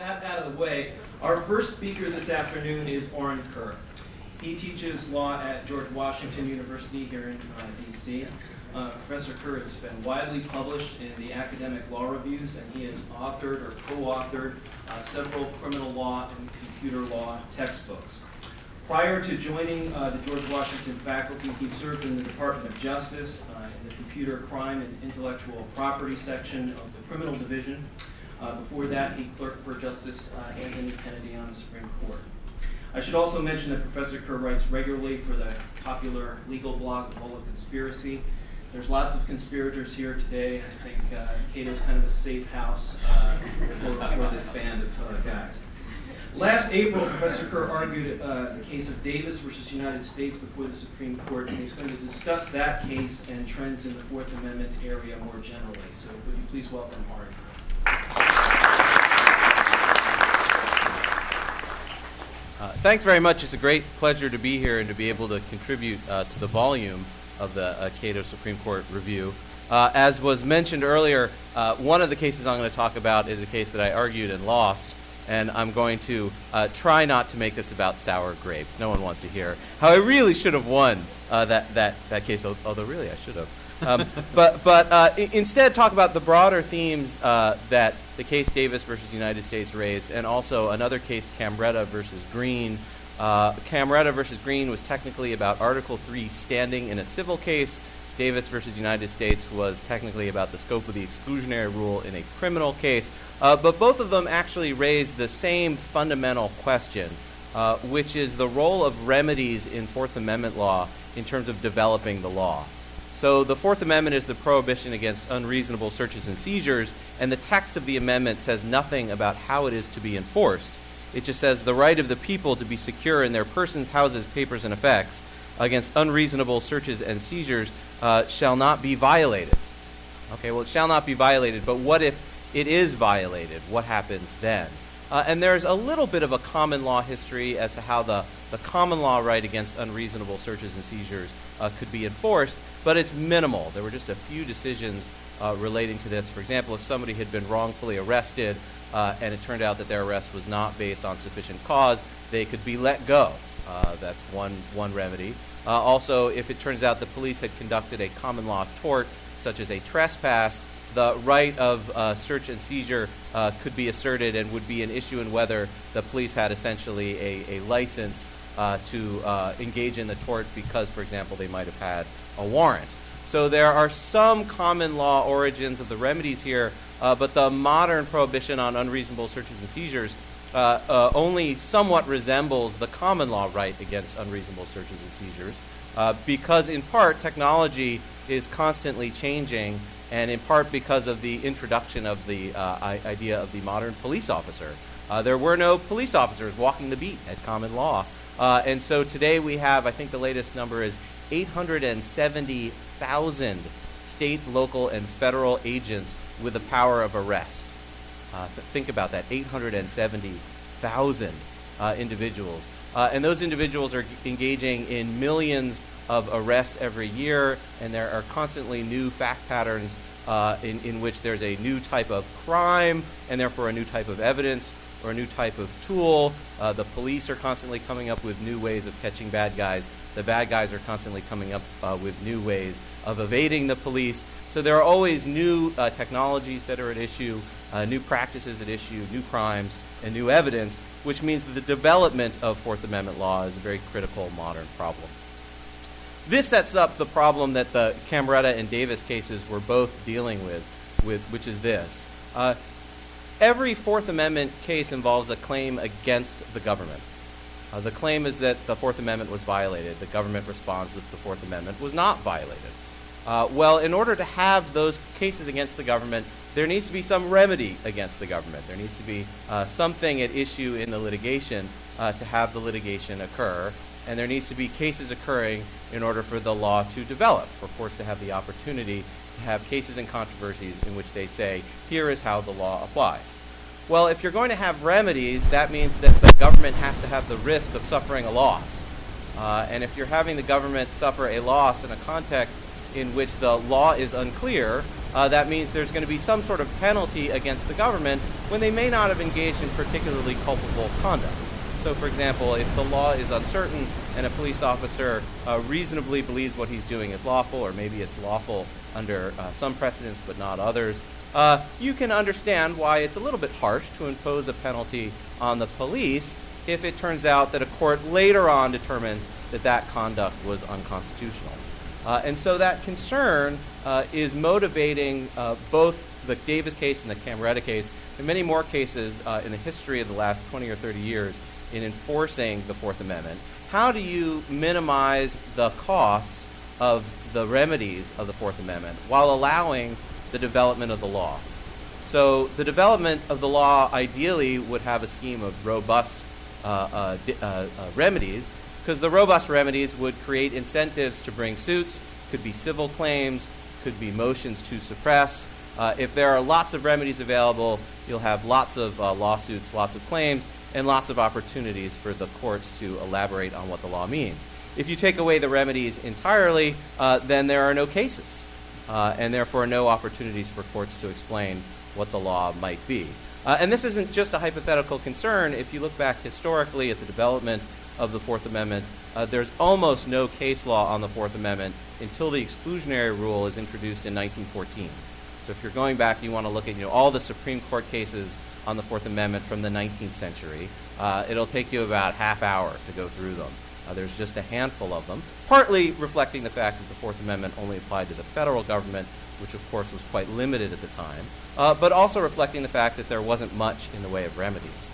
that out of the way, our first speaker this afternoon is Orin Kerr. He teaches law at George Washington University here in uh, D.C. Uh, Professor Kerr has been widely published in the academic law reviews, and he has authored or co-authored uh, several criminal law and computer law textbooks. Prior to joining uh, the George Washington faculty, he served in the Department of Justice uh, in the Computer Crime and Intellectual Property section of the Criminal Division. Uh, before that, he clerked for Justice uh, Anthony Kennedy on the Supreme Court. I should also mention that Professor Kerr writes regularly for the popular legal blog, The Volokh Conspiracy. There's lots of conspirators here today. I think uh, Cato's kind of a safe house uh, for, for, this band of uh, guys. Last April, Professor Kerr argued uh, the case of Davis versus United States before the Supreme Court, and he's going to discuss that case and trends in the Fourth Amendment area more generally. So would you please welcome Ari? Uh, thanks very much. It's a great pleasure to be here and to be able to contribute uh, to the volume of the uh, Cato Supreme Court review. Uh, as was mentioned earlier, uh, one of the cases I'm going to talk about is a case that I argued and lost and I'm going to try not to make this about sour grapes. No one wants to hear how I really should have won that, that, that case, although really I should have. Um, but but instead, talk about the broader themes that the case Davis versus United States raised, and also another case, Camreta versus Green. Uh, versus Green was technically about Article 3 standing in a civil case. Davis versus United States was technically about the scope of the exclusionary rule in a criminal case. Uh, but both of them actually raise the same fundamental question, uh, which is the role of remedies in Fourth Amendment law in terms of developing the law. So the Fourth Amendment is the prohibition against unreasonable searches and seizures, and the text of the amendment says nothing about how it is to be enforced. It just says the right of the people to be secure in their persons, houses, papers, and effects against unreasonable searches and seizures uh, shall not be violated. Okay, well, it shall not be violated, but what if it is violated? What happens then? Uh, and there's a little bit of a common law history as to how the, the common law right against unreasonable searches and seizures uh, could be enforced, but it's minimal. There were just a few decisions uh, relating to this. For example, if somebody had been wrongfully arrested uh, and it turned out that their arrest was not based on sufficient cause, they could be let go. Uh, that's one, one remedy. Uh, also, if it turns out the police had conducted a common law tort, such as a trespass, the right of uh, search and seizure uh, could be asserted and would be an issue in whether the police had essentially a, a license to engage in the tort because, for example, they might have had a warrant. So there are some common law origins of the remedies here, uh, but the modern prohibition on unreasonable searches and seizures uh, uh, only somewhat resembles the common law right against unreasonable searches and seizures, uh, because in part technology is constantly changing, and in part because of the introduction of the uh, idea of the modern police officer. Uh, there were no police officers walking the beat at common law, and so today we have, I think the latest number is 870,000 state, local, and federal agents with the power of arrest. Uh, th- think about that 870,000 uh, individuals. Uh, and those individuals are engaging in millions of arrests every year, and there are constantly new fact patterns uh, in, in which there's a new type of crime and therefore a new type of evidence or a new type of tool. Uh, the police are constantly coming up with new ways of catching bad guys. The bad guys are constantly coming up uh, with new ways of evading the police. So there are always new uh, technologies that are at issue, uh, new practices at issue, new crimes, and new evidence, which means that the development of Fourth Amendment law is a very critical modern problem. This sets up the problem that the Camreta and Davis cases were both dealing with, with which is this. Uh, every Fourth Amendment case involves a claim against the government. Uh, the claim is that the Fourth Amendment was violated. The government responds that the Fourth Amendment was not violated. Uh, well, in order to have those cases against the government, there needs to be some remedy against the government. There needs to be uh, something at issue in the litigation uh, to have the litigation occur, and there needs to be cases occurring in order for the law to develop, for courts to have the opportunity to have cases and controversies in which they say, here is how the law applies. Well, if you're going to have remedies, that means that the government has to have the risk of suffering a loss. Uh, and if you're having the government suffer a loss in a context in which the law is unclear, uh, that means there's going to be some sort of penalty against the government when they may not have engaged in particularly culpable conduct. So, for example, if the law is uncertain and a police officer uh, reasonably believes what he's doing is lawful, or maybe it's lawful under uh, some precedents but not others, uh, you can understand why it's a little bit harsh to impose a penalty on the police if it turns out that a court later on determines that that conduct was unconstitutional. Uh, and so that concern uh, is motivating uh, both the Davis case and the Camreta case, and many more cases uh, in the history of the last 20 or 30 years in enforcing the Fourth Amendment. How do you minimize the costs of the remedies of the Fourth Amendment while allowing the development of the law? So the development of the law ideally would have a scheme of robust uh, uh, uh, uh, remedies, because the robust remedies would create incentives to bring suits, could be civil claims, could be motions to suppress. Uh, if there are lots of remedies available, you'll have lots of lawsuits, lots of claims, and lots of opportunities for the courts to elaborate on what the law means. If you take away the remedies entirely, uh, then there are no cases, uh, and therefore no opportunities for courts to explain what the law might be. Uh, and this isn't just a hypothetical concern. If you look back historically at the development of the Fourth Amendment, uh, there's almost no case law on the Fourth Amendment until the exclusionary rule is introduced in 1914. So if you're going back, you want to look at you know all the Supreme Court cases on the Fourth Amendment from the 19th century. Uh, it'll take you about half hour to go through them. Uh, there's just a handful of them, partly reflecting the fact that the Fourth Amendment only applied to the federal government, which of course was quite limited at the time, uh, but also reflecting the fact that there wasn't much in the way of remedies.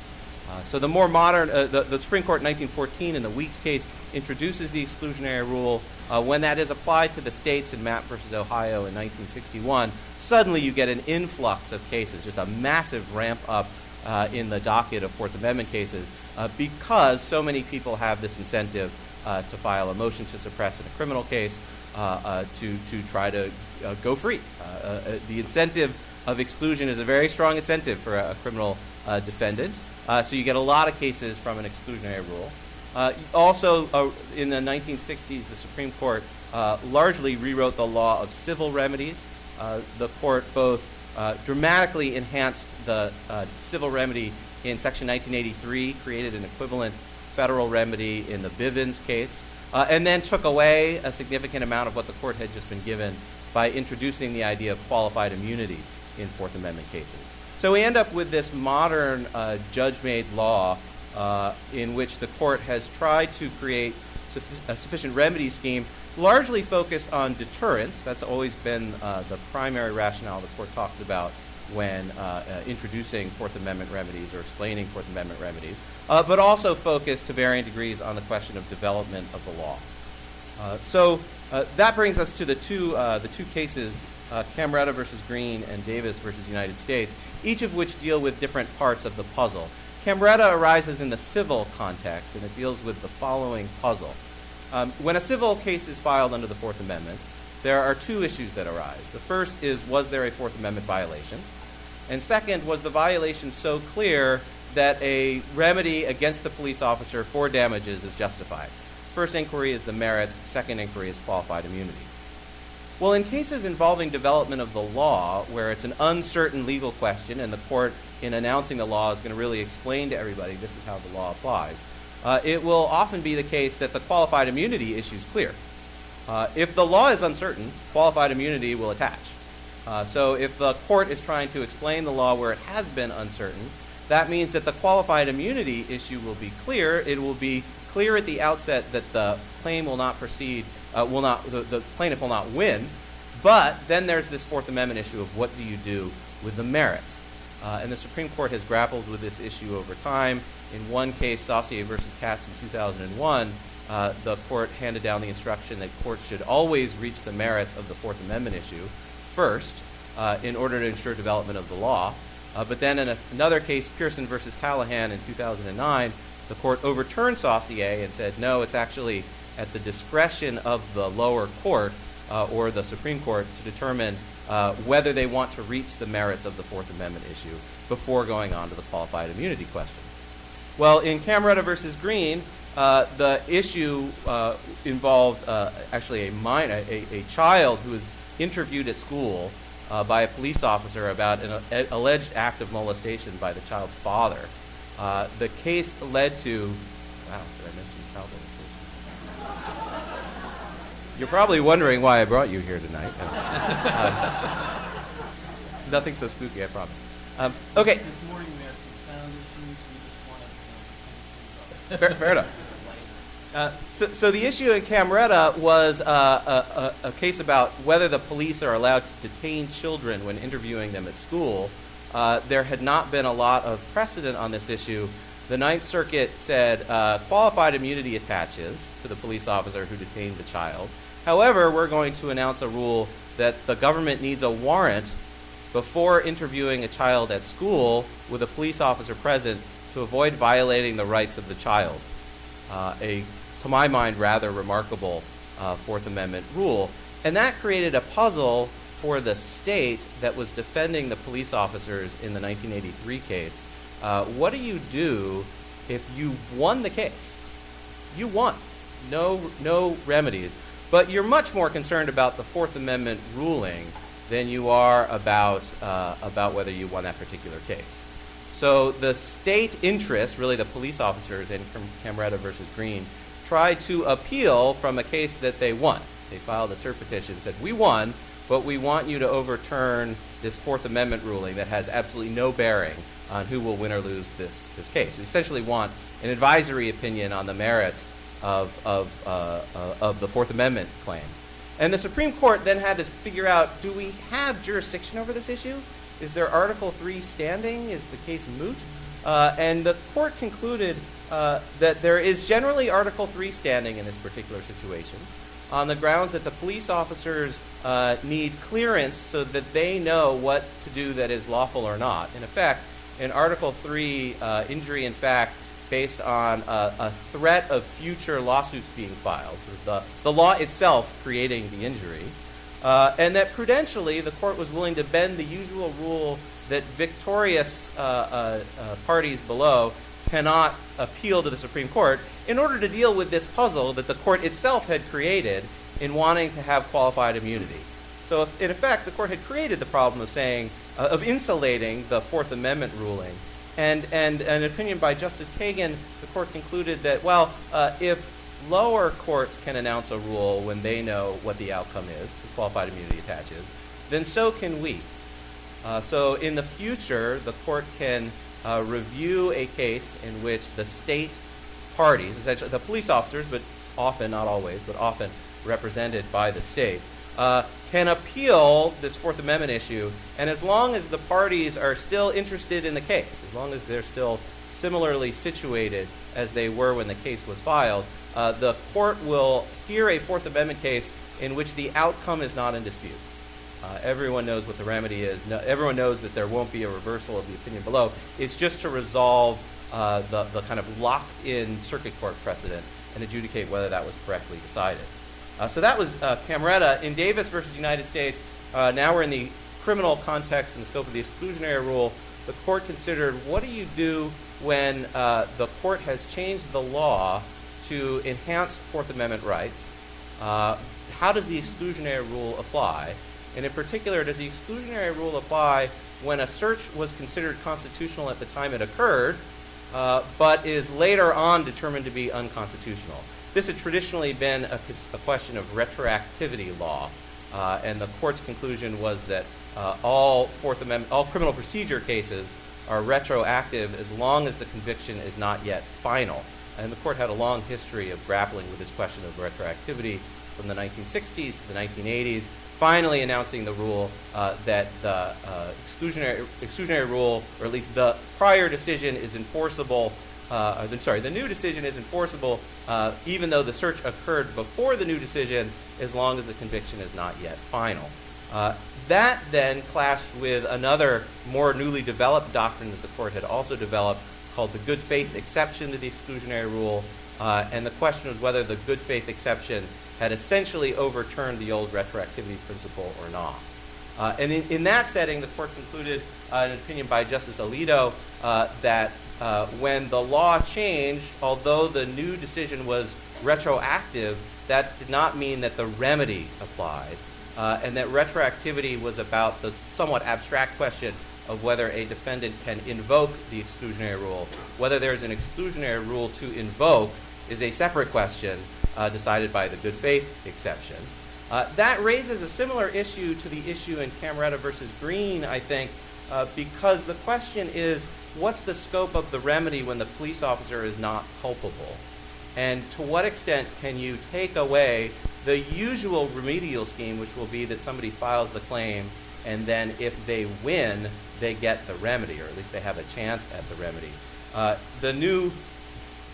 Uh, so the more modern, uh, the, the, Supreme Court in 1914 in the Weeks case introduces the exclusionary rule. Uh, when that is applied to the states in Mapp versus Ohio in 1961, suddenly you get an influx of cases, just a massive ramp up uh, in the docket of Fourth Amendment cases uh, because so many people have this incentive uh, to file a motion to suppress in a criminal case to, to try to go free. the incentive of exclusion is a very strong incentive for a, a criminal defendant. Uh, so you get a lot of cases from an exclusionary rule. Uh, also, uh, in the 1960s, the Supreme Court uh, largely rewrote the law of civil remedies. Uh, the court both uh, dramatically enhanced the civil remedy in Section 1983, created an equivalent federal remedy in the Bivens case, and then took away a significant amount of what the court had just been given by introducing the idea of qualified immunity in Fourth Amendment cases. So we end up with this modern uh, judge-made law uh, in which the court has tried to create a sufficient remedy scheme largely focused on deterrence. That's always been uh, the primary rationale the court talks about when uh, uh, introducing Fourth Amendment remedies or explaining Fourth Amendment remedies, uh, but also focused to varying degrees on the question of development of the law. so that brings us to the two, the two cases uh, Camreta versus Green and Davis versus United States, each of which deal with different parts of the puzzle. Camreta arises in the civil context, and it deals with the following puzzle. Um, when a civil case is filed under the Fourth Amendment, there are two issues that arise. The first is, was there a Fourth Amendment violation? And second, was the violation so clear that a remedy against the police officer for damages is justified? First inquiry is the merits, second inquiry is qualified immunity. Well, in cases involving development of the law, where it's an uncertain legal question and the court, in announcing the law, is going to really explain to everybody this is how the law applies, uh, it will often be the case that the qualified immunity issue is clear. Uh, if the law is uncertain, qualified immunity will attach. Uh, so if the court is trying to explain the law where it has been uncertain, that means that the qualified immunity issue will be clear. It will be clear at the outset that the claim will not proceed uh, will not, the, the plaintiff will not win. But then there's this Fourth Amendment issue of what do you do with the merits. Uh, and the Supreme Court has grappled with this issue over time. In one case, Saucier versus Katz in 2001, uh, the court handed down the instruction that courts should always reach the merits of the Fourth Amendment issue first uh, in order to ensure development of the law. Uh, but then in a, another case, Pearson versus Callahan in 2009, the court overturned Saucier and said, no, it's actually at the discretion of the lower court uh, or the Supreme Court to determine uh, whether they want to reach the merits of the Fourth Amendment issue before going on to the qualified immunity question. Well, in Camreta versus Green, uh, the issue uh, involved uh, actually a minor, a, a, child who was interviewed at school uh, by a police officer about an a- alleged act of molestation by the child's father. Uh, the case led to, wow, did I mention child molestation? You're probably wondering why I brought you here tonight. Uh, nothing so spooky, I promise. Um, okay, This morning we had some sound issues, we just wanted to fair, fair enough. Uh, so, so the issue in Camreta was uh, a, a, a case about whether the police are allowed to detain children when interviewing them at school. Uh, there had not been a lot of precedent on this issue. The Ninth Circuit said uh, qualified immunity attaches to the police officer who detained the child. However, we're going to announce a rule that the government needs a warrant before interviewing a child at school with a police officer present to avoid violating the rights of the child. Uh, a, to my mind, rather remarkable uh, Fourth Amendment rule. And that created a puzzle for the state that was defending the police officers in the 1983 case. Uh, what do you do if you won the case? You won. No, no remedies. But you're much more concerned about the Fourth Amendment ruling than you are about, uh, about whether you won that particular case. So the state interest, really the police officers in Cam- Camreta versus Green, tried to appeal from a case that they won. They filed a cert petition, said, we won, but we want you to overturn this Fourth Amendment ruling that has absolutely no bearing on who will win or lose this, this case. We essentially want an advisory opinion on the merits of, of, uh, uh, of the Fourth Amendment claim. And the Supreme Court then had to figure out, do we have jurisdiction over this issue? Is there Article 3 standing? Is the case moot? Uh, and the court concluded uh, that there is generally Article 3 standing in this particular situation on the grounds that the police officers uh, need clearance so that they know what to do that is lawful or not. In effect, in Article 3, uh, injury in fact based on a, a threat of future lawsuits being filed, the, the law itself creating the injury, uh, and that prudentially the court was willing to bend the usual rule that victorious uh, uh, parties below cannot appeal to the Supreme Court in order to deal with this puzzle that the court itself had created in wanting to have qualified immunity. So, if, in effect, the court had created the problem of saying, uh, of insulating the Fourth Amendment ruling. And, and an opinion by Justice Kagan, the court concluded that, well, uh, if lower courts can announce a rule when they know what the outcome is, qualified immunity attaches, then so can we. Uh, so in the future, the court can uh, review a case in which the state parties, essentially the police officers, but often, not always, but often represented by the state, uh, can appeal this Fourth Amendment issue. And as long as the parties are still interested in the case, as long as they're still similarly situated as they were when the case was filed, uh, the court will hear a Fourth Amendment case in which the outcome is not in dispute. Uh, everyone knows what the remedy is. No, everyone knows that there won't be a reversal of the opinion below. It's just to resolve uh, the, the kind of locked in circuit court precedent and adjudicate whether that was correctly decided. Uh, so that was uh, Camreta. In Davis versus United States, uh, now we're in the criminal context and the scope of the exclusionary rule. The court considered what do you do when uh, the court has changed the law to enhance Fourth Amendment rights? How does the exclusionary rule apply? And in particular, does the exclusionary rule apply when a search was considered constitutional at the time it occurred, uh, but is later on determined to be unconstitutional? This had traditionally been a, a question of retroactivity law, uh, and the court's conclusion was that uh, all Fourth Amendment, all criminal procedure cases are retroactive as long as the conviction is not yet final. And the court had a long history of grappling with this question of retroactivity from the 1960s to the 1980s, finally announcing the rule uh, that the uh, exclusionary, exclusionary rule, or at least the prior decision, is enforceable. Uh, I'm sorry, the new decision is enforceable uh, even though the search occurred before the new decision, as long as the conviction is not yet final. Uh, that then clashed with another more newly developed doctrine that the court had also developed called the good faith exception to the exclusionary rule. Uh, and the question was whether the good faith exception had essentially overturned the old retroactivity principle or not. Uh, and in, in, that setting, the court concluded uh, an opinion by Justice Alito uh, that uh, when the law changed, although the new decision was retroactive, that did not mean that the remedy applied. uh, and that retroactivity was about the somewhat abstract question of whether a defendant can invoke the exclusionary rule. Whether there's an exclusionary rule to invoke is a separate question uh, decided by the good faith exception. Uh, that raises a similar issue to the issue in Camreta versus Green, I think, uh, because the question is what's the scope of the remedy when the police officer is not culpable? And to what extent can you take away the usual remedial scheme, which will be that somebody files the claim and then if they win, they get the remedy, or at least they have a chance at the remedy. Uh, the new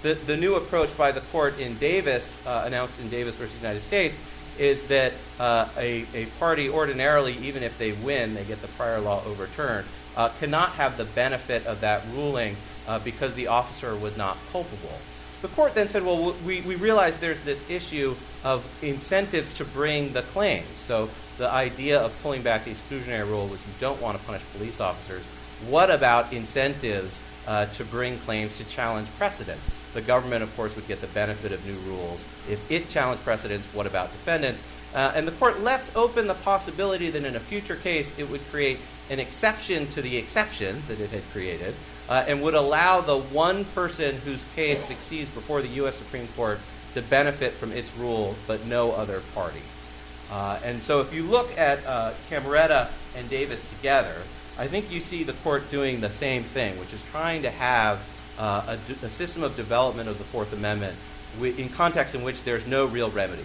the, the new approach by the court in Davis, uh, announced in Davis versus United States, is that uh, a, a party ordinarily, even if they win, they get the prior law overturned, uh, cannot have the benefit of that ruling uh, because the officer was not culpable. The court then said, well, we, we realize there's this issue of incentives to bring the claim. So the idea of pulling back the exclusionary rule was you don't want to punish police officers. What about incentives uh, to bring claims to challenge precedents? The government, of course, would get the benefit of new rules. If it challenged precedents, what about defendants? Uh, and the court left open the possibility that in a future case it would create an exception to the exception that it had created uh, and would allow the one person whose case succeeds before the U.S. Supreme Court to benefit from its rule, but no other party. Uh, and so if you look at uh, Camreta and Davis together, I think you see the court doing the same thing, which is trying to have uh, a, system of development of the Fourth Amendment in context in which there's no real remedy.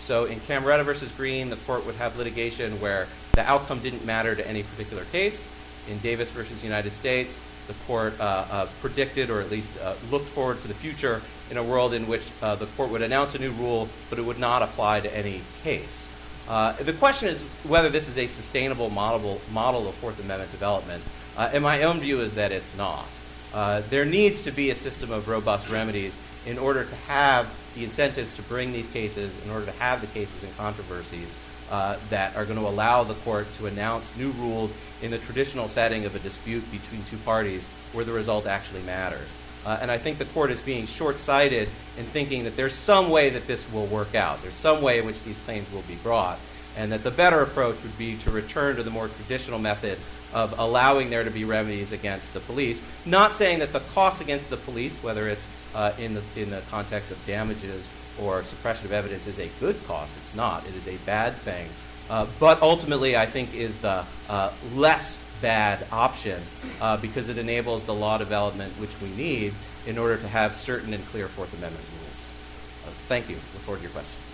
So in Camreta versus Green, the court would have litigation where the outcome didn't matter to any particular case. In Davis versus United States, the court uh, uh, predicted or at least uh, looked forward to the future in a world in which uh, the court would announce a new rule, but it would not apply to any case. Uh, the question is whether this is a sustainable model, model of Fourth Amendment development, uh, and my own view is that it's not. Uh, there needs to be a system of robust remedies in order to have the incentives to bring these cases, in order to have the cases and controversies uh, that are going to allow the court to announce new rules in the traditional setting of a dispute between two parties where the result actually matters. Uh, and I think the court is being short-sighted in thinking that there's some way that this will work out. There's some way in which these claims will be brought. And that the better approach would be to return to the more traditional method of allowing there to be remedies against the police. Not saying that the cost against the police, whether it's uh, in, the, in the context of damages or suppression of evidence, is a good cost. It's not. It is a bad thing. Uh, but ultimately, I think is the uh, less bad option uh, because it enables the law development which we need in order to have certain and clear Fourth Amendment rules. Uh, thank you. Look forward to your questions.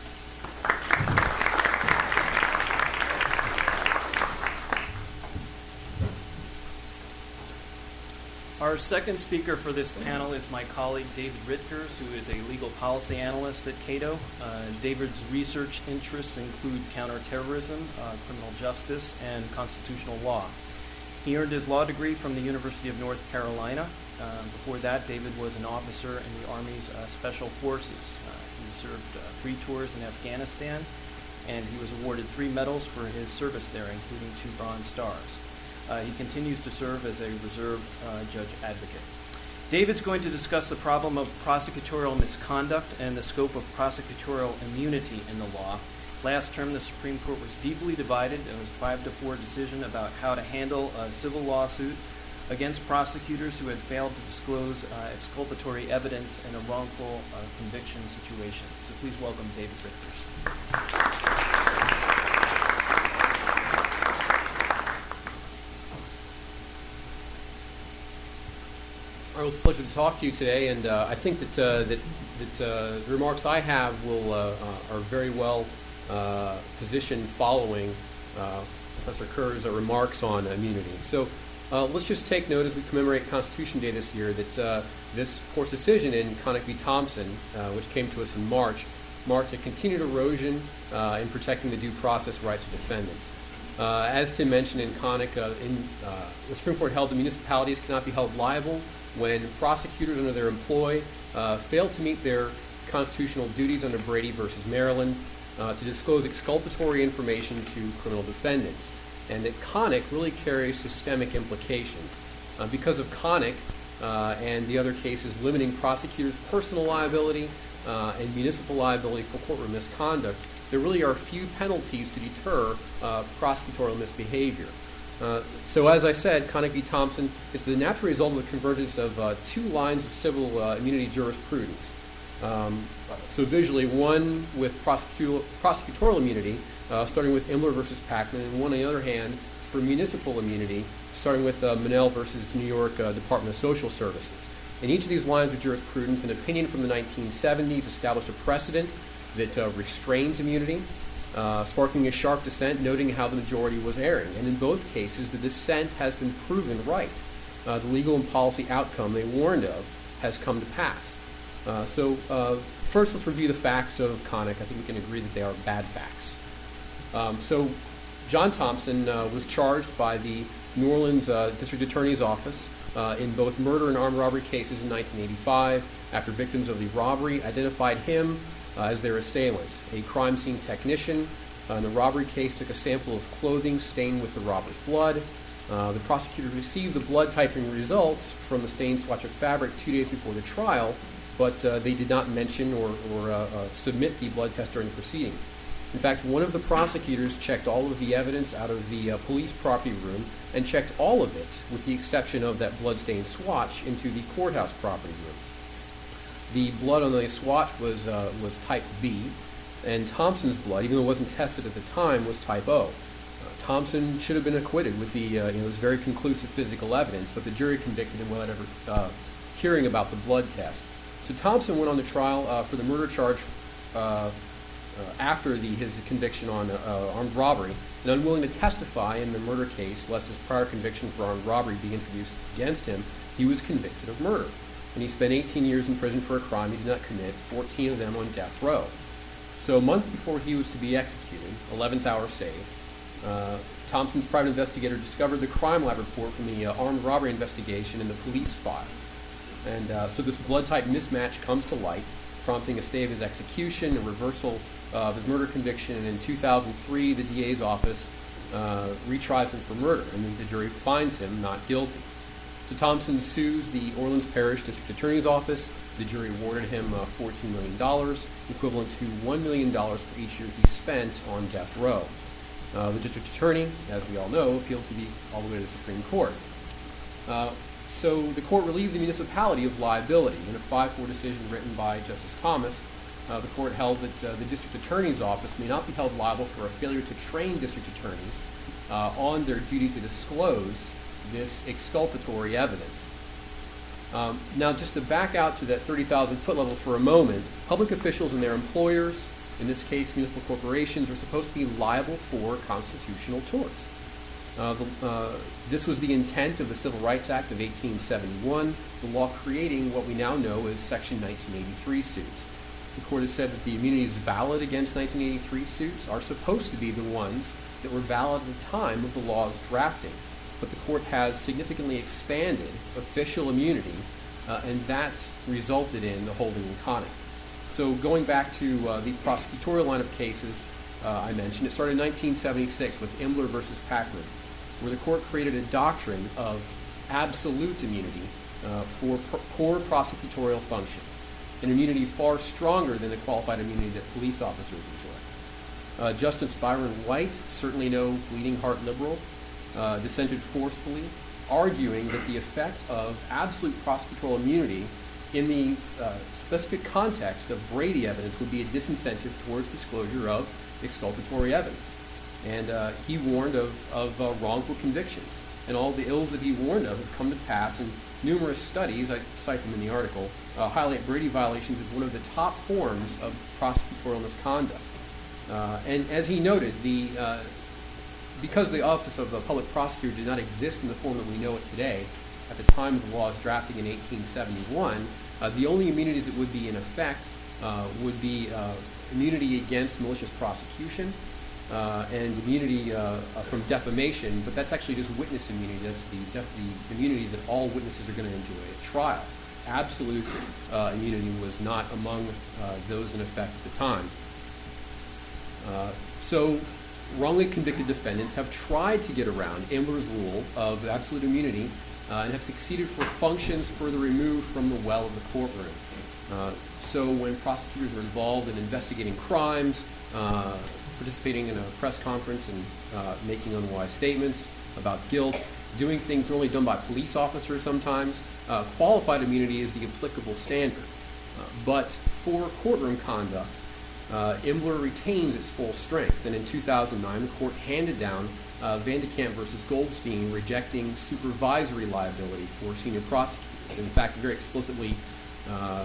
Our second speaker for this panel is my colleague David Rittgers, who is a legal policy analyst at Cato. Uh, David's research interests include counterterrorism, uh, criminal justice, and constitutional law. He earned his law degree from the University of North Carolina. Uh, before that, David was an officer in the Army's uh, Special Forces. Uh, he served uh, three tours in Afghanistan, and he was awarded three medals for his service there, including two Bronze Stars. Uh, he continues to serve as a reserve judge advocate. David's going to discuss the problem of prosecutorial misconduct and the scope of prosecutorial immunity in the law, Last term, the Supreme Court was deeply divided. It was a five to four decision about how to handle a civil lawsuit against prosecutors who had failed to disclose uh, exculpatory evidence in a wrongful uh, conviction situation. So please welcome David. All right, well, it's a pleasure to talk to you today, and uh, I think that uh, that, that uh, the remarks I have will uh, are very well uh, position following uh, Professor Kerr's remarks on immunity. So uh, let's just take note as we commemorate Constitution Day this year that uh, this court's decision in Connick v. Thompson, uh, which came to us in March, marked a continued erosion in protecting the due process rights of defendants. as Tim mentioned in Connick, in, the Supreme Court held that municipalities cannot be held liable when prosecutors under their employ fail to meet their constitutional duties under Brady versus Maryland uh, to disclose exculpatory information to criminal defendants, and that Connick really carries systemic implications. Uh, because of Connick uh, and the other cases limiting prosecutors' personal liability uh, and municipal liability for courtroom misconduct, there really are few penalties to deter uh, prosecutorial misbehavior. Uh, so as I said, Connick v. Thompson is the natural result of the convergence of uh, two lines of civil uh, immunity jurisprudence. Um, so visually, one with prosecutorial, prosecutorial immunity, uh, starting with Imbler versus Pachtman, and one on the other hand for municipal immunity, starting with uh, Monell versus New York uh, Department of Social Services. In each of these lines of jurisprudence, an opinion from the 1970s established a precedent that uh, restrains immunity, uh, sparking a sharp dissent, noting how the majority was erring. And in both cases, the dissent has been proven right. Uh, the legal and policy outcome they warned of has come to pass. Uh, so uh, first, let's review the facts of Connick. I think we can agree that they are bad facts. Um, so John Thompson uh, was charged by the New Orleans uh, District Attorney's Office uh, in both murder and armed robbery cases in 1985 after victims of the robbery identified him as their assailant. A crime scene technician in the robbery case took a sample of clothing stained with the robber's blood. The prosecutor received the blood typing results from the stain swatch of fabric two days before the trial, but uh, they did not mention or, or uh, uh, submit the blood test during the proceedings. In fact, one of the prosecutors checked all of the evidence out of the uh, police property room and checked all of it, with the exception of that blood-stained swatch, into the courthouse property room. The blood on the swatch was, uh, was type B, and Thompson's blood, even though it wasn't tested at the time, was type O. Uh, Thompson should have been acquitted with the, uh, you know, this very conclusive physical evidence, but the jury convicted him without ever uh, hearing about the blood test. So Thompson went on the trial uh, for the murder charge uh, uh, after the, his conviction on uh, armed robbery, and unwilling to testify in the murder case, lest his prior conviction for armed robbery be introduced against him, he was convicted of murder. And he spent 18 years in prison for a crime he did not commit, 14 of them on death row. So a month before he was to be executed, 11th hour save, uh, Thompson's private investigator discovered the crime lab report from the uh, armed robbery investigation in the police files. And uh, so this blood type mismatch comes to light, prompting a stay of his execution, a reversal of his murder conviction, and in 2003, the DA's office uh, retries him for murder, and the jury finds him not guilty. So Thompson sues the Orleans Parish District Attorney's Office. The jury awarded him uh, $14 million, equivalent to $1 million for each year he spent on death row. Uh, the district attorney, as we all know, appealed to the, all the way to the Supreme Court. Uh, so the court relieved the municipality of liability. In a 5-4 decision written by Justice Thomas, uh, the court held that uh, the district attorney's office may not be held liable for a failure to train district attorneys uh, on their duty to disclose this exculpatory evidence. Um, now, just to back out to that 30,000 foot level for a moment, public officials and their employers, in this case municipal corporations, are supposed to be liable for constitutional torts. Uh, the, uh, this was the intent of the Civil Rights Act of 1871, the law creating what we now know as Section 1983 suits. The court has said that the immunities valid against 1983 suits are supposed to be the ones that were valid at the time of the law's drafting. But the court has significantly expanded official immunity, uh, and that's resulted in the holding in Connick. So going back to uh, the prosecutorial line of cases uh, I mentioned, it started in 1976 with Imbler versus Pachtman, where the court created a doctrine of absolute immunity uh, for pr- core prosecutorial functions, an immunity far stronger than the qualified immunity that police officers enjoy. Uh, Justice Byron White, certainly no bleeding heart liberal, uh, dissented forcefully, arguing that the effect of absolute prosecutorial immunity in the uh, specific context of Brady evidence would be a disincentive towards disclosure of exculpatory evidence. And uh, he warned of, of uh, wrongful convictions. And all the ills that he warned of have come to pass. And numerous studies, I cite them in the article, uh, highlight Brady violations as one of the top forms of prosecutorial misconduct. Uh, and as he noted, the, uh, because the office of the public prosecutor did not exist in the form that we know it today, at the time of the law's drafting in 1871, uh, the only immunities that would be in effect would be immunity against malicious prosecution uh, and immunity uh, uh, from defamation, but that's actually just witness immunity. That's the, the immunity that all witnesses are going to enjoy at trial. Absolute immunity was not among those in effect at the time. so wrongly convicted defendants have tried to get around Imbler's rule of absolute immunity uh, and have succeeded for functions further removed from the well of the courtroom. Uh, So when prosecutors are involved in investigating crimes, uh, participating in a press conference and uh, making unwise statements about guilt, doing things normally done by police officers sometimes, uh, qualified immunity is the applicable standard. Uh, But for courtroom conduct, uh, Imbler retains its full strength, and in 2009, the court handed down uh, Van de Kamp versus Goldstein, rejecting supervisory liability for senior prosecutors. In fact, very explicitly uh,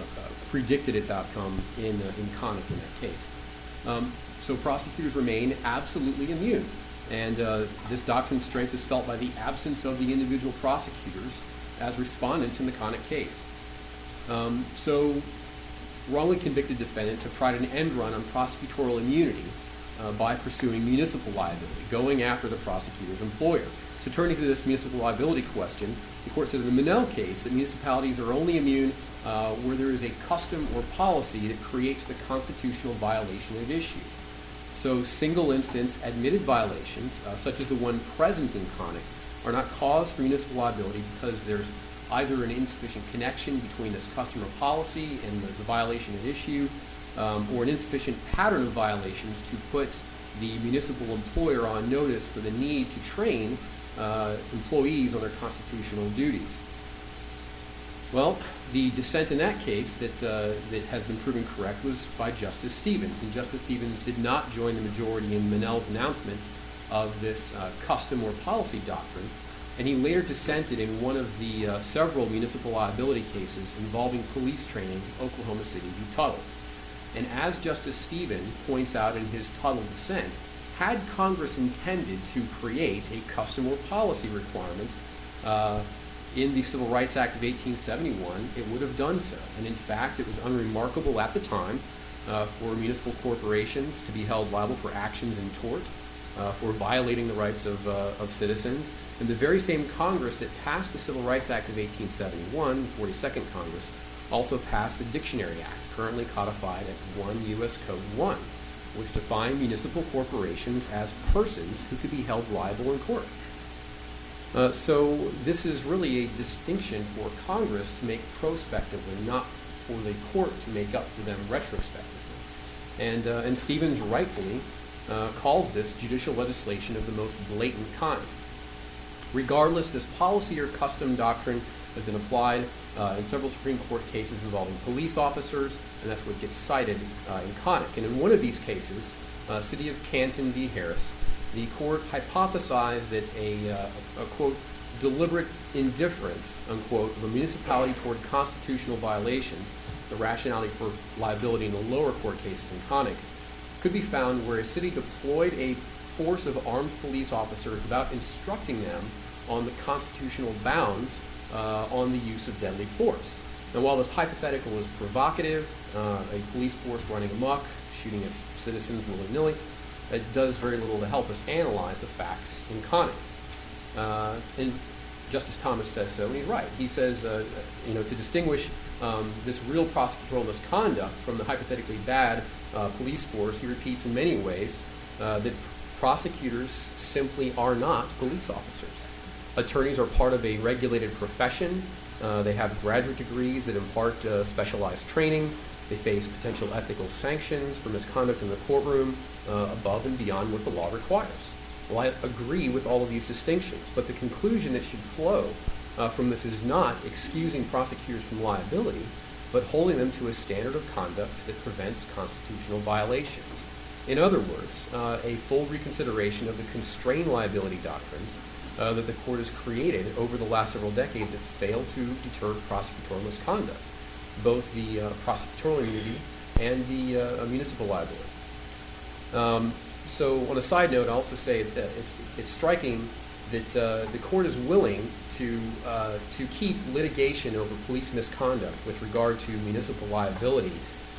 predicted its outcome in, uh, in Connick in that case. Um, so prosecutors remain absolutely immune, and uh, this doctrine's strength is felt by the absence of the individual prosecutors as respondents in the Connick case. Um, so wrongly convicted defendants have tried an end run on prosecutorial immunity uh, by pursuing municipal liability, going after the prosecutor's employer. So turning to this municipal liability question, the court said in the Monell case that municipalities are only immune uh, where there is a custom or policy that creates the constitutional violation at issue. So single instance admitted violations, uh, such as the one present in Connick, are not cause for municipal liability because there's either an insufficient connection between this custom or policy and the, the violation at issue, um, or an insufficient pattern of violations to put the municipal employer on notice for the need to train uh, employees on their constitutional duties. Well, the dissent in that case that, uh, that has been proven correct was by Justice Stevens. And Justice Stevens did not join the majority in Monell's announcement of this uh, custom or policy doctrine. And he later dissented in one of the uh, several municipal liability cases involving police training, Oklahoma City v. Tuttle. And as Justice Stevens points out in his Tuttle dissent, had Congress intended to create a custom or policy requirement uh, in the Civil Rights Act of 1871, it would have done so. And in fact, it was unremarkable at the time uh, for municipal corporations to be held liable for actions in tort, uh, for violating the rights of, uh, of citizens. And the very same Congress that passed the Civil Rights Act of 1871, the 42nd Congress, also passed the Dictionary Act, currently codified at 1 U.S. Code 1, which defined municipal corporations as persons who could be held liable in court. Uh, so this is really a distinction for Congress to make prospectively, not for the court to make up for them retrospectively. And, uh, and Stevens rightfully uh, calls this judicial legislation of the most blatant kind. Regardless, this policy or custom doctrine has been applied uh, in several Supreme Court cases involving police officers, and that's what gets cited uh, in Connick. And in one of these cases, uh, City of Canton v. Harris, the court hypothesized that a, uh, a, quote, deliberate indifference, unquote, of a municipality toward constitutional violations, the rationality for liability in the lower court cases in Connick, could be found where a city deployed a force of armed police officers without instructing them on the constitutional bounds uh, on the use of deadly force. Now, while this hypothetical is provocative, uh, a police force running amok, shooting its citizens willy-nilly, it does very little to help us analyze the facts in Connick. Uh, and Justice Thomas says so, and he's right. He says, uh, you know, to distinguish um, this real prosecutorial misconduct from the hypothetically bad uh, police force, he repeats in many ways uh, that prosecutors simply are not police officers. Attorneys are part of a regulated profession. Uh, they have graduate degrees that impart uh, specialized training. They face potential ethical sanctions for misconduct in the courtroom uh, above and beyond what the law requires. Well, I agree with all of these distinctions, but the conclusion that should flow uh, from this is not excusing prosecutors from liability, but holding them to a standard of conduct that prevents constitutional violations. In other words, uh, a full reconsideration of the constrained liability doctrines uh, that the court has created over the last several decades that failed to deter prosecutorial misconduct, both the uh, prosecutorial immunity and the uh, municipal liability. Um, so on a side note, I'll also say that it's, it's striking that uh, the court is willing to, uh, to keep litigation over police misconduct with regard to municipal liability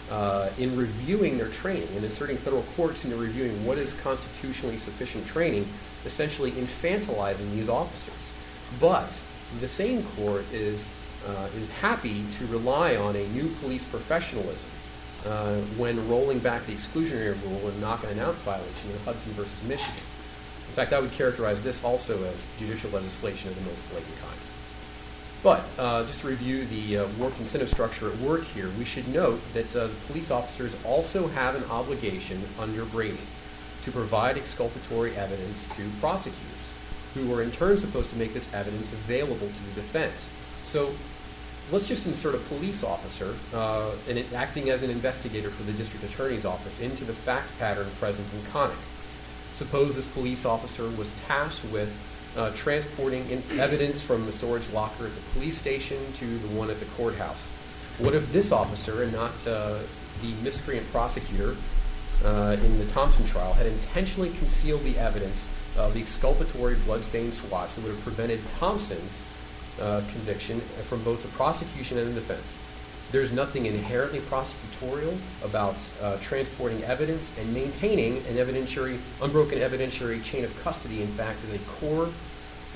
uh, in reviewing their training and inserting federal courts into reviewing what is constitutionally sufficient training, essentially infantilizing these officers. But the same court is, uh, is happy to rely on a new police professionalism uh, when rolling back the exclusionary rule and knock and announce violation in Hudson versus Michigan. In fact, I would characterize this also as judicial legislation of the most blatant kind. But uh, just to review the uh, work incentive structure at work here, we should note that uh, the police officers also have an obligation under Brady to provide exculpatory evidence to prosecutors, who are in turn supposed to make this evidence available to the defense. So let's just insert a police officer uh, and acting as an investigator for the district attorney's office into the fact pattern present in Connick. Suppose this police officer was tasked with uh, transporting in evidence from the storage locker at the police station to the one at the courthouse. What if this officer, and not uh, the miscreant prosecutor uh, in the Thompson trial, had intentionally concealed the evidence of the exculpatory bloodstained swatch that would have prevented Thompson's uh, conviction from both the prosecution and the defense? There's nothing inherently prosecutorial about uh, transporting evidence and maintaining an evidentiary, unbroken evidentiary chain of custody, in fact, is a core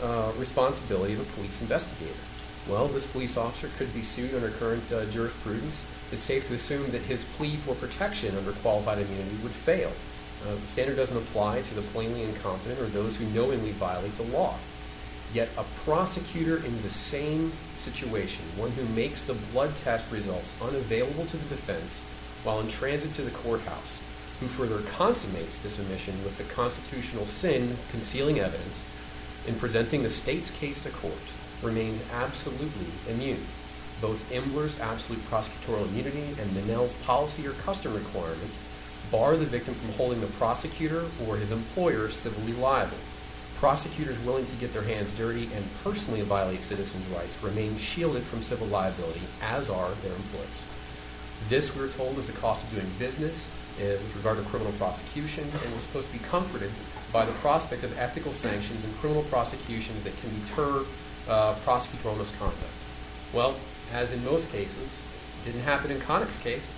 uh, responsibility of a police investigator. Well, this police officer could be sued under current uh, jurisprudence. It's safe to assume that his plea for protection under qualified immunity would fail. Uh, the standard doesn't apply to the plainly incompetent or those who knowingly violate the law. Yet a prosecutor in the same situation, one who makes the blood test results unavailable to the defense while in transit to the courthouse, who further consummates this omission with the constitutional sin concealing evidence in presenting the state's case to court, remains absolutely immune. Both Imbler's absolute prosecutorial immunity and Monell's policy or custom requirement bar the victim from holding the prosecutor or his employer civilly liable prosecutors willing to get their hands dirty and personally violate citizens' rights remain shielded from civil liability, as are their employers. This, we're told, is the cost of doing business uh, with regard to criminal prosecution, and we're supposed to be comforted by the prospect of ethical sanctions and criminal prosecutions that can deter uh, prosecutorial misconduct. Well, as in most cases, didn't happen in Connick's case.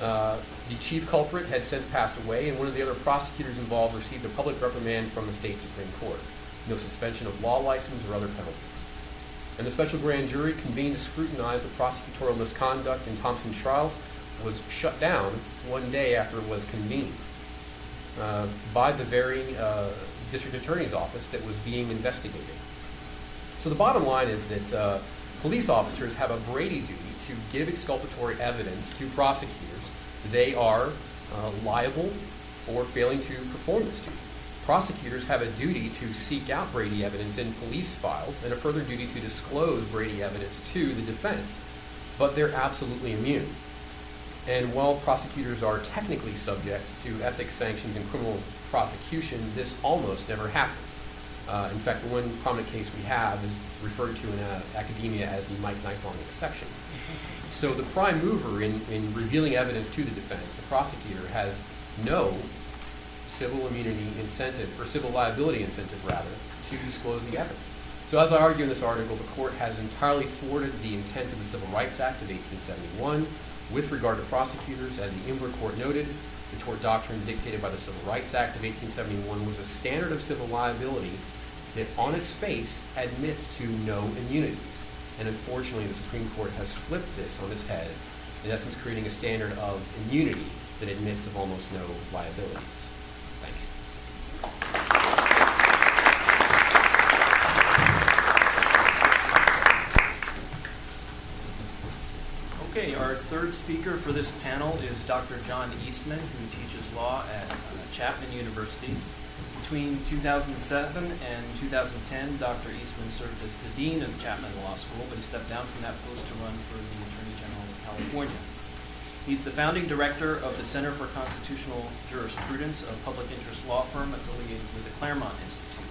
Uh, the chief culprit had since passed away, and one of the other prosecutors involved received a public reprimand from the state Supreme Court. No suspension of law license or other penalties. And the special grand jury convened to scrutinize the prosecutorial misconduct in Thompson's trials was shut down one day after it was convened uh, by the very uh, district attorney's office that was being investigated. So the bottom line is that uh, police officers have a Brady duty to give exculpatory evidence to prosecutors they are uh, liable for failing to perform this duty. Prosecutors have a duty to seek out Brady evidence in police files and a further duty to disclose Brady evidence to the defense, but they're absolutely immune. And while prosecutors are technically subject to ethics sanctions and criminal prosecution, this almost never happens. Uh, in fact, the one prominent case we have is referred to in uh, academia as the Mike Nifong exception. So the prime mover in, in revealing evidence to the defense, the prosecutor, has no civil immunity incentive, or civil liability incentive, rather, to disclose the evidence. So as I argue in this article, the court has entirely thwarted the intent of the Civil Rights Act of 1871 with regard to prosecutors. As the Imbler Court noted, the tort doctrine dictated by the Civil Rights Act of 1871 was a standard of civil liability that on its face admits to no immunities. And unfortunately, the Supreme Court has flipped this on its head, in essence creating a standard of immunity that admits of almost no liabilities. Thanks. Okay, our third speaker for this panel is Dr. John Eastman, who teaches law at uh, Chapman University. Between 2007 and 2010, Dr. Eastman served as the Dean of Chapman Law School, but he stepped down from that post to run for the Attorney General of California. He's the founding director of the Center for Constitutional Jurisprudence, a public interest law firm affiliated with the Claremont Institute.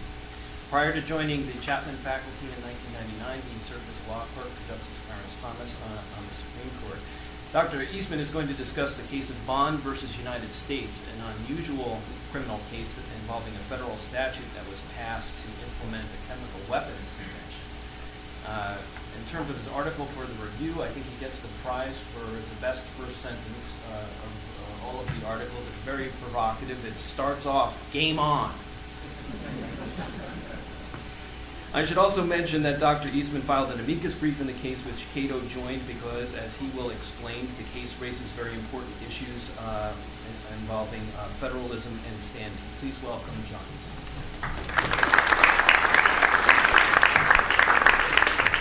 Prior to joining the Chapman faculty in 1999, he served as law clerk to Justice Clarence Thomas on, on the Supreme Court. Dr. Eastman is going to discuss the case of Bond versus United States, an unusual criminal case involving a federal statute that was passed to implement the chemical weapons convention. Uh, in terms of his article for the review, I think he gets the prize for the best first sentence uh, of uh, all of the articles. It's very provocative. It starts off, game on. I should also mention that Dr. Eastman filed an amicus brief in the case which Cato joined because, as he will explain, the case raises very important issues uh, involving uh, federalism and standing. Please welcome John Eastman.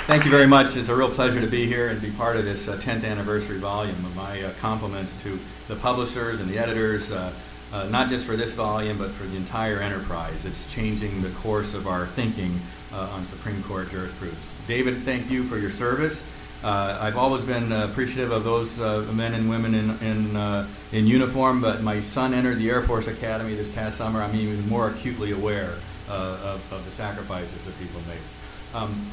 Thank you very much. It's a real pleasure to be here and be part of this uh, 10th anniversary volume. My uh, compliments to the publishers and the editors, uh, uh, not just for this volume, but for the entire enterprise. It's changing the course of our thinking uh, on Supreme Court jurisprudence. David, thank you for your service. Uh, I've always been uh, appreciative of those uh, men and women in, in, uh, in uniform, but my son entered the Air Force Academy this past summer. I'm even more acutely aware of, of the sacrifices that people make. Um,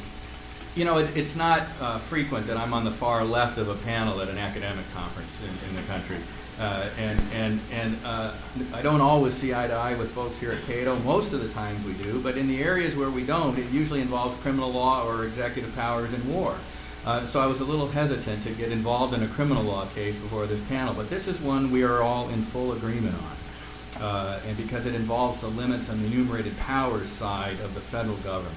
you know, it's, it's not frequent that I'm on the far left of a panel at an academic conference in, in the country. Uh, and and, and uh, I don't always see eye to eye with folks here at Cato. Most of the times we do, but in the areas where we don't, it usually involves criminal law or executive powers in war. Uh, so I was a little hesitant to get involved in a criminal law case before this panel, but this is one we are all in full agreement on. Uh, and because it involves the limits on the enumerated powers side of the federal government.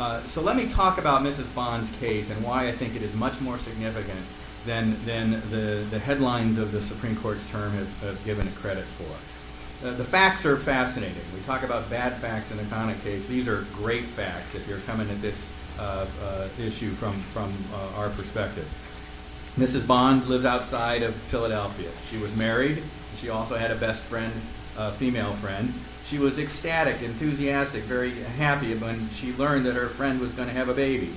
Uh, so let me talk about Mrs. Bond's case and why I think it is much more significant than, than the, the headlines of the Supreme Court's term have, have given it credit for. Uh, the facts are fascinating. We talk about bad facts in the Connick case. These are great facts if you're coming at this uh, uh, issue from, from uh, our perspective. Mrs. Bond lives outside of Philadelphia. She was married. She also had a best friend, a female friend. She was ecstatic, enthusiastic, very happy when she learned that her friend was going to have a baby.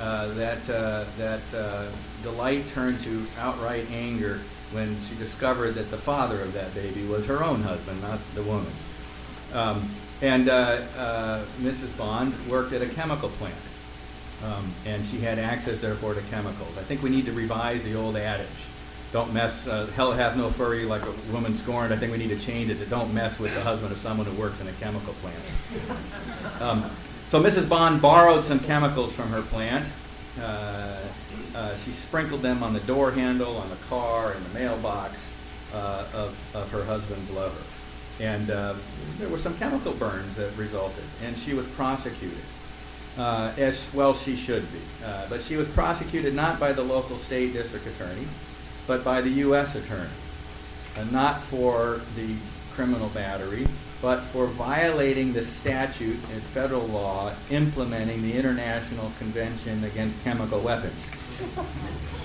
Uh, that uh, that uh, delight turned to outright anger when she discovered that the father of that baby was her own husband, not the woman's. Um, and uh, uh, Mrs. Bond worked at a chemical plant. Um, and she had access, therefore, to chemicals. I think we need to revise the old adage. Don't mess, uh, hell hath no fury like a woman scorned. I think we need to change it to don't mess with the husband of someone who works in a chemical plant. Um, so Mrs. Bond borrowed some chemicals from her plant. Uh, uh, she sprinkled them on the door handle, on the car, in the mailbox uh, of, of her husband's lover. And uh, there were some chemical burns that resulted, and she was prosecuted uh, as well she should be. Uh, but she was prosecuted not by the local state district attorney, but by the U.S. attorney, uh, not for the criminal battery, but for violating the statute in federal law implementing the International Convention Against Chemical Weapons.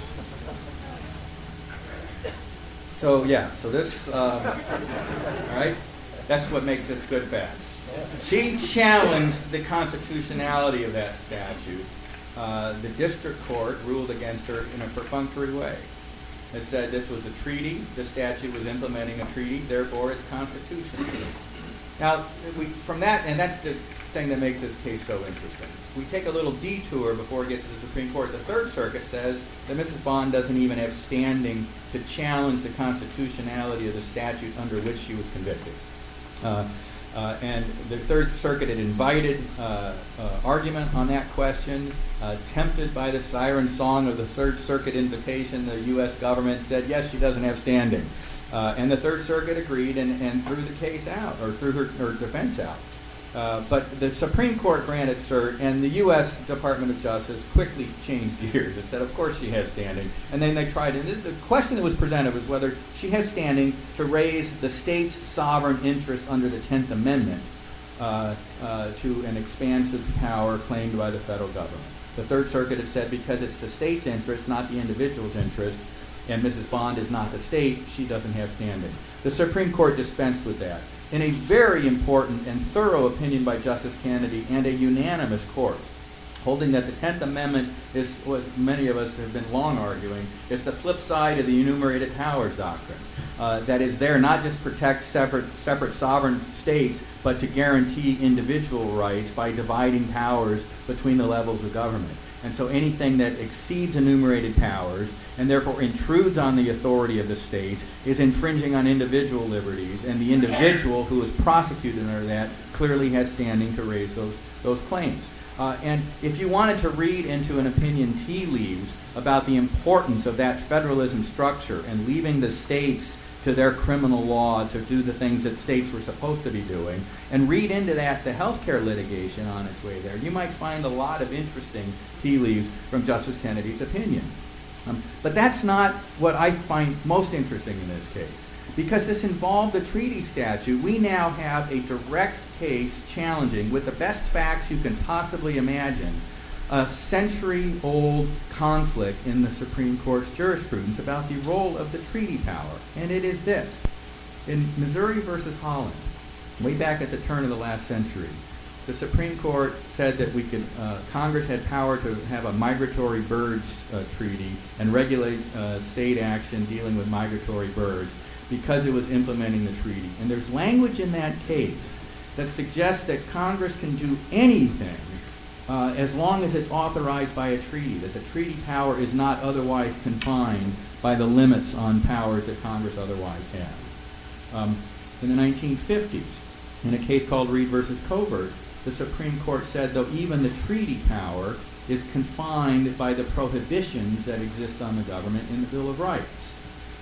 So yeah, so this, um, right, that's what makes this good facts. She challenged the constitutionality of that statute. Uh, the district court ruled against her in a perfunctory way. It said this was a treaty, the statute was implementing a treaty, therefore it's constitutional. Now, we, from that, and that's the thing that makes this case so interesting. We take a little detour before it gets to the Supreme Court. The Third Circuit says that Mrs. Bond doesn't even have standing to challenge the constitutionality of the statute under which she was convicted. Uh, uh, and the Third Circuit had invited uh, uh, argument on that question. Uh, tempted by the siren song of the Third Circuit invitation, the U.S. government said, yes, she doesn't have standing. Uh, and the Third Circuit agreed and, and threw the case out, or threw her, her defense out. Uh, but the Supreme Court granted cert, and the U.S. Department of Justice quickly changed gears and said, of course she has standing. And then they tried, and the question that was presented was whether she has standing to raise the state's sovereign interests under the 10th Amendment uh, uh, to an expansive power claimed by the federal government. The Third Circuit had said because it's the state's interest, not the individual's interest, and Mrs. Bond is not the state, she doesn't have standing. The Supreme Court dispensed with that in a very important and thorough opinion by Justice Kennedy and a unanimous court, holding that the Tenth Amendment is, was many of us have been long arguing, is the flip side of the enumerated powers doctrine. Uh, that is there not just to protect separate, separate sovereign states, but to guarantee individual rights by dividing powers between the levels of government. And so anything that exceeds enumerated powers and therefore intrudes on the authority of the states is infringing on individual liberties, and the individual who is prosecuted under that clearly has standing to raise those, those claims. Uh, and if you wanted to read into an opinion tea leaves about the importance of that federalism structure and leaving the states to their criminal law to do the things that states were supposed to be doing, and read into that the healthcare litigation on its way there, you might find a lot of interesting tea leaves from Justice Kennedy's opinion. Um, but that's not what I find most interesting in this case. Because this involved a treaty statute, we now have a direct case challenging, with the best facts you can possibly imagine, a century-old conflict in the Supreme Court's jurisprudence about the role of the treaty power, and it is this. In Missouri versus Holland, way back at the turn of the last century, the Supreme Court said that we could, uh, Congress had power to have a migratory birds uh, treaty and regulate uh, state action dealing with migratory birds because it was implementing the treaty. And there's language in that case that suggests that Congress can do anything uh, as long as it's authorized by a treaty, that the treaty power is not otherwise confined by the limits on powers that Congress otherwise has. Um, in the 1950s, in a case called Reid versus Covert, the Supreme Court said, though even the treaty power is confined by the prohibitions that exist on the government in the Bill of Rights.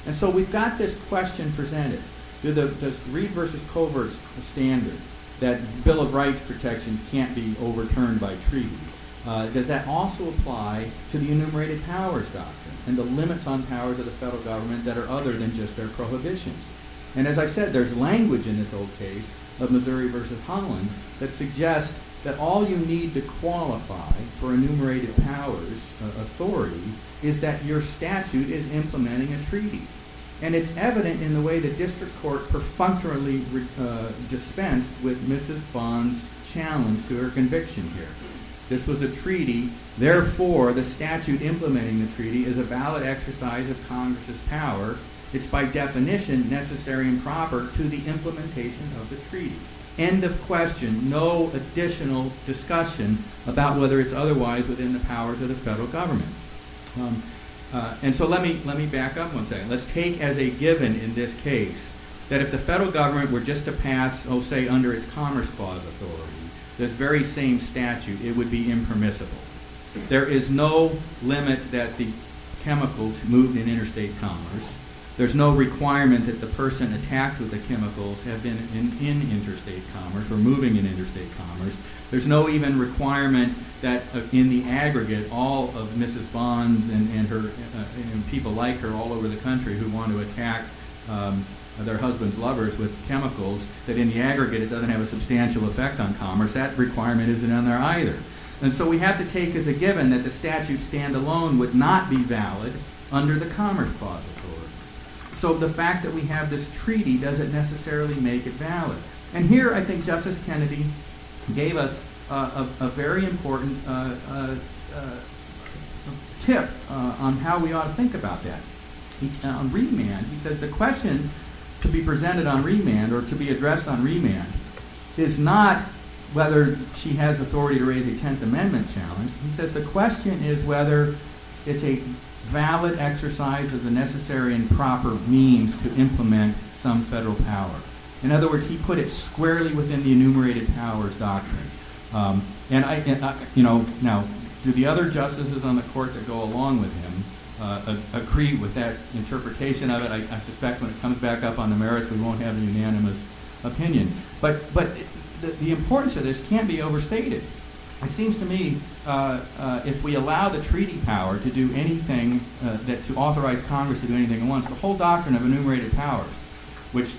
And so we've got this question presented. Do the, does Reid versus Covert's standard that Bill of Rights protections can't be overturned by treaty, uh, does that also apply to the enumerated powers doctrine and the limits on powers of the federal government that are other than just their prohibitions? And as I said, there's language in this old case of Missouri versus Holland that suggests that all you need to qualify for enumerated powers uh, authority is that your statute is implementing a treaty. And it's evident in the way the district court perfunctorily uh, dispensed with Mrs. Bond's challenge to her conviction here. This was a treaty, therefore the statute implementing the treaty is a valid exercise of Congress's power. It's by definition necessary and proper to the implementation of the treaty. End of question. No additional discussion about whether it's otherwise within the powers of the federal government. Um, uh, and so let me, let me back up one second. Let's take as a given in this case that if the federal government were just to pass, oh, say, under its Commerce Clause authority, this very same statute, it would be impermissible. There is no limit that the chemicals moved in interstate commerce. There's no requirement that the person attacked with the chemicals have been in, in interstate commerce or moving in interstate commerce. There's no even requirement that uh, in the aggregate, all of Mrs. Bonds and, and her uh, and people like her all over the country who want to attack um, their husbands' lovers with chemicals, that in the aggregate it doesn't have a substantial effect on commerce. That requirement isn't in there either. And so we have to take as a given that the statute standalone would not be valid under the Commerce Clause authority. So the fact that we have this treaty doesn't necessarily make it valid. And here I think Justice Kennedy gave us a, a, very important uh, uh, uh tip uh, on how we ought to think about that. He, on remand, he says the question to be presented on remand or to be addressed on remand is not whether she has authority to raise a 10th Amendment challenge. He says the question is whether it's a valid exercise of the necessary and proper means to implement some federal power. In other words, he put it squarely within the enumerated powers doctrine. Um, and, I, and I, you know, now, do the other justices on the court that go along with him uh, agree with that interpretation of it? I, I, suspect when it comes back up on the merits, we won't have a unanimous opinion. But, but the, the importance of this can't be overstated. It seems to me uh, uh, if we allow the treaty power to do anything, uh, that to authorize Congress to do anything it wants, the whole doctrine of enumerated powers, which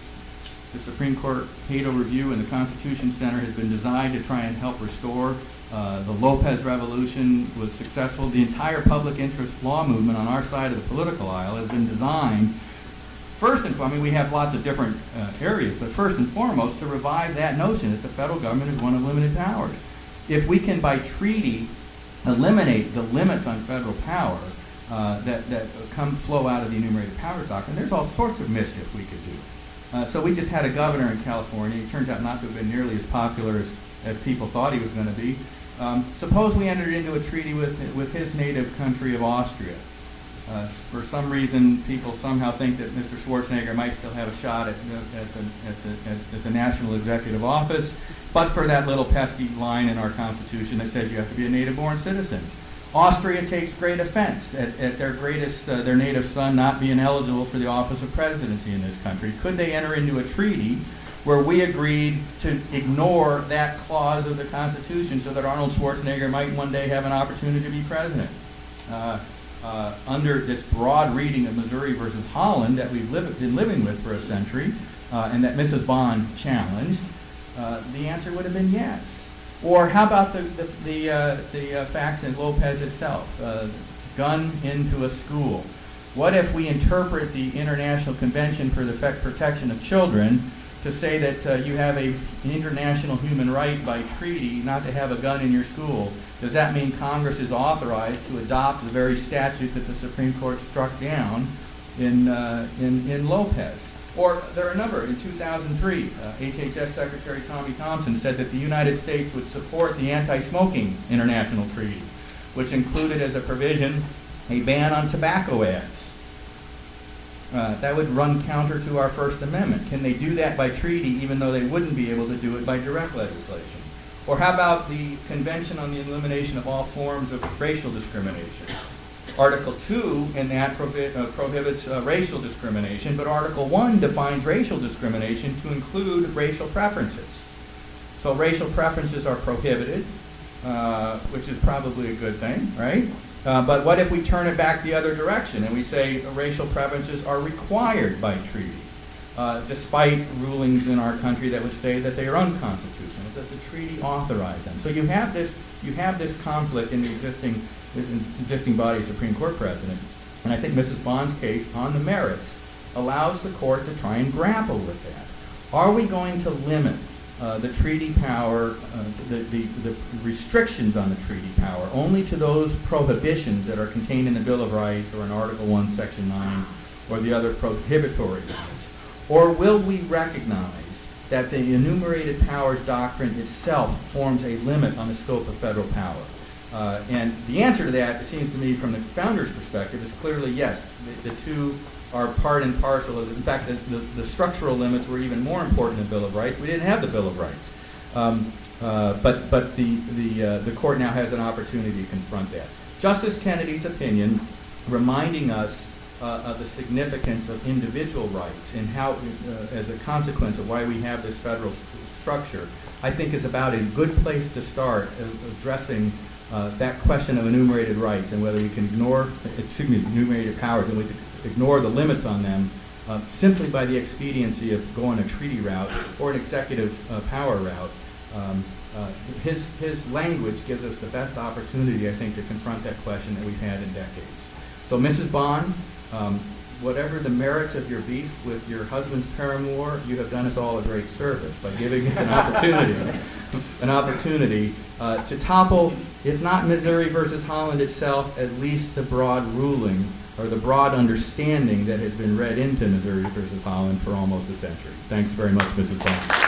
the Supreme Court Cato Review and the Constitution Center has been designed to try and help restore. Uh, the Lopez Revolution was successful. The entire public interest law movement on our side of the political aisle has been designed first and foremost, I mean, we have lots of different uh, areas, but first and foremost, to revive that notion that the federal government is one of limited powers. If we can, by treaty, eliminate the limits on federal power uh, that, that come flow out of the enumerated powers doctrine, there's all sorts of mischief we could do. Uh, so we just had a governor in California. He turns out not to have been nearly as popular as, as people thought he was going to be. Um, suppose we entered into a treaty with, with his native country of Austria. Uh, for some reason, people somehow think that Mr. Schwarzenegger might still have a shot at, at, the, at, the, at, at the national executive office, but for that little pesky line in our Constitution that says you have to be a native-born citizen. Austria takes great offense at, at their greatest, uh, their native son not being eligible for the office of presidency in this country. Could they enter into a treaty where we agreed to ignore that clause of the Constitution so that Arnold Schwarzenegger might one day have an opportunity to be president? Uh, uh, under this broad reading of Missouri versus Holland that we've been living with for a century, uh, and that Mrs. Bond challenged, uh, the answer would have been yes. Or how about the, the, the, uh, the uh, facts in Lopez itself? Uh, gun into a school. What if we interpret the International Convention for the Protection of Children to say that uh, you have a, an international human right by treaty not to have a gun in your school? Does that mean Congress is authorized to adopt the very statute that the Supreme Court struck down in, uh, in, in Lopez? Or there are a number. In 2003, uh, HHS Secretary Tommy Thompson said that the United States would support the anti-smoking international treaty, which included as a provision a ban on tobacco ads. Uh, that would run counter to our First Amendment. Can they do that by treaty even though they wouldn't be able to do it by direct legislation? Or how about the Convention on the Elimination of All Forms of Racial Discrimination? Article 2 in that uh, prohibits uh, racial discrimination, but Article 1 defines racial discrimination to include racial preferences. So racial preferences are prohibited, uh, which is probably a good thing, right? Uh, but what if we turn it back the other direction and we say racial preferences are required by treaty, uh, despite rulings in our country that would say that they are unconstitutional? Does the treaty authorize them? So you have this, you have this conflict in the existing, this existing body of Supreme Court precedent. And I think Mrs. Bond's case on the merits allows the court to try and grapple with that. Are we going to limit uh, the treaty power, uh, the, the, the restrictions on the treaty power, only to those prohibitions that are contained in the Bill of Rights or in Article 1, Section 9, or the other prohibitory limits? Or will we recognize that the enumerated powers doctrine itself forms a limit on the scope of federal power? Uh, and the answer to that, it seems to me, from the founder's perspective, is clearly yes. The, the two are part and parcel of, in fact, the, the, the, structural limits were even more important than Bill of Rights. We didn't have the Bill of Rights. Um, uh, but but the, the, uh, the court now has an opportunity to confront that. Justice Kennedy's opinion, reminding us uh, of the significance of individual rights and how, uh, as a consequence of why we have this federal st structure, I think is about a good place to start addressing uh, that question of enumerated rights and whether we can ignore, excuse me, enumerated powers and we ignore the limits on them uh, simply by the expediency of going a treaty route or an executive uh, power route. Um, uh, his, his language gives us the best opportunity, I think, to confront that question that we've had in decades. So, Mrs. Bond, um, whatever the merits of your beef with your husband's paramour, you have done us all a great service by giving us an opportunity, an opportunity uh, to topple, if not Missouri versus Holland itself, at least the broad ruling or the broad understanding that has been read into Missouri versus Holland for almost a century. Thanks very much, Mrs. Bond.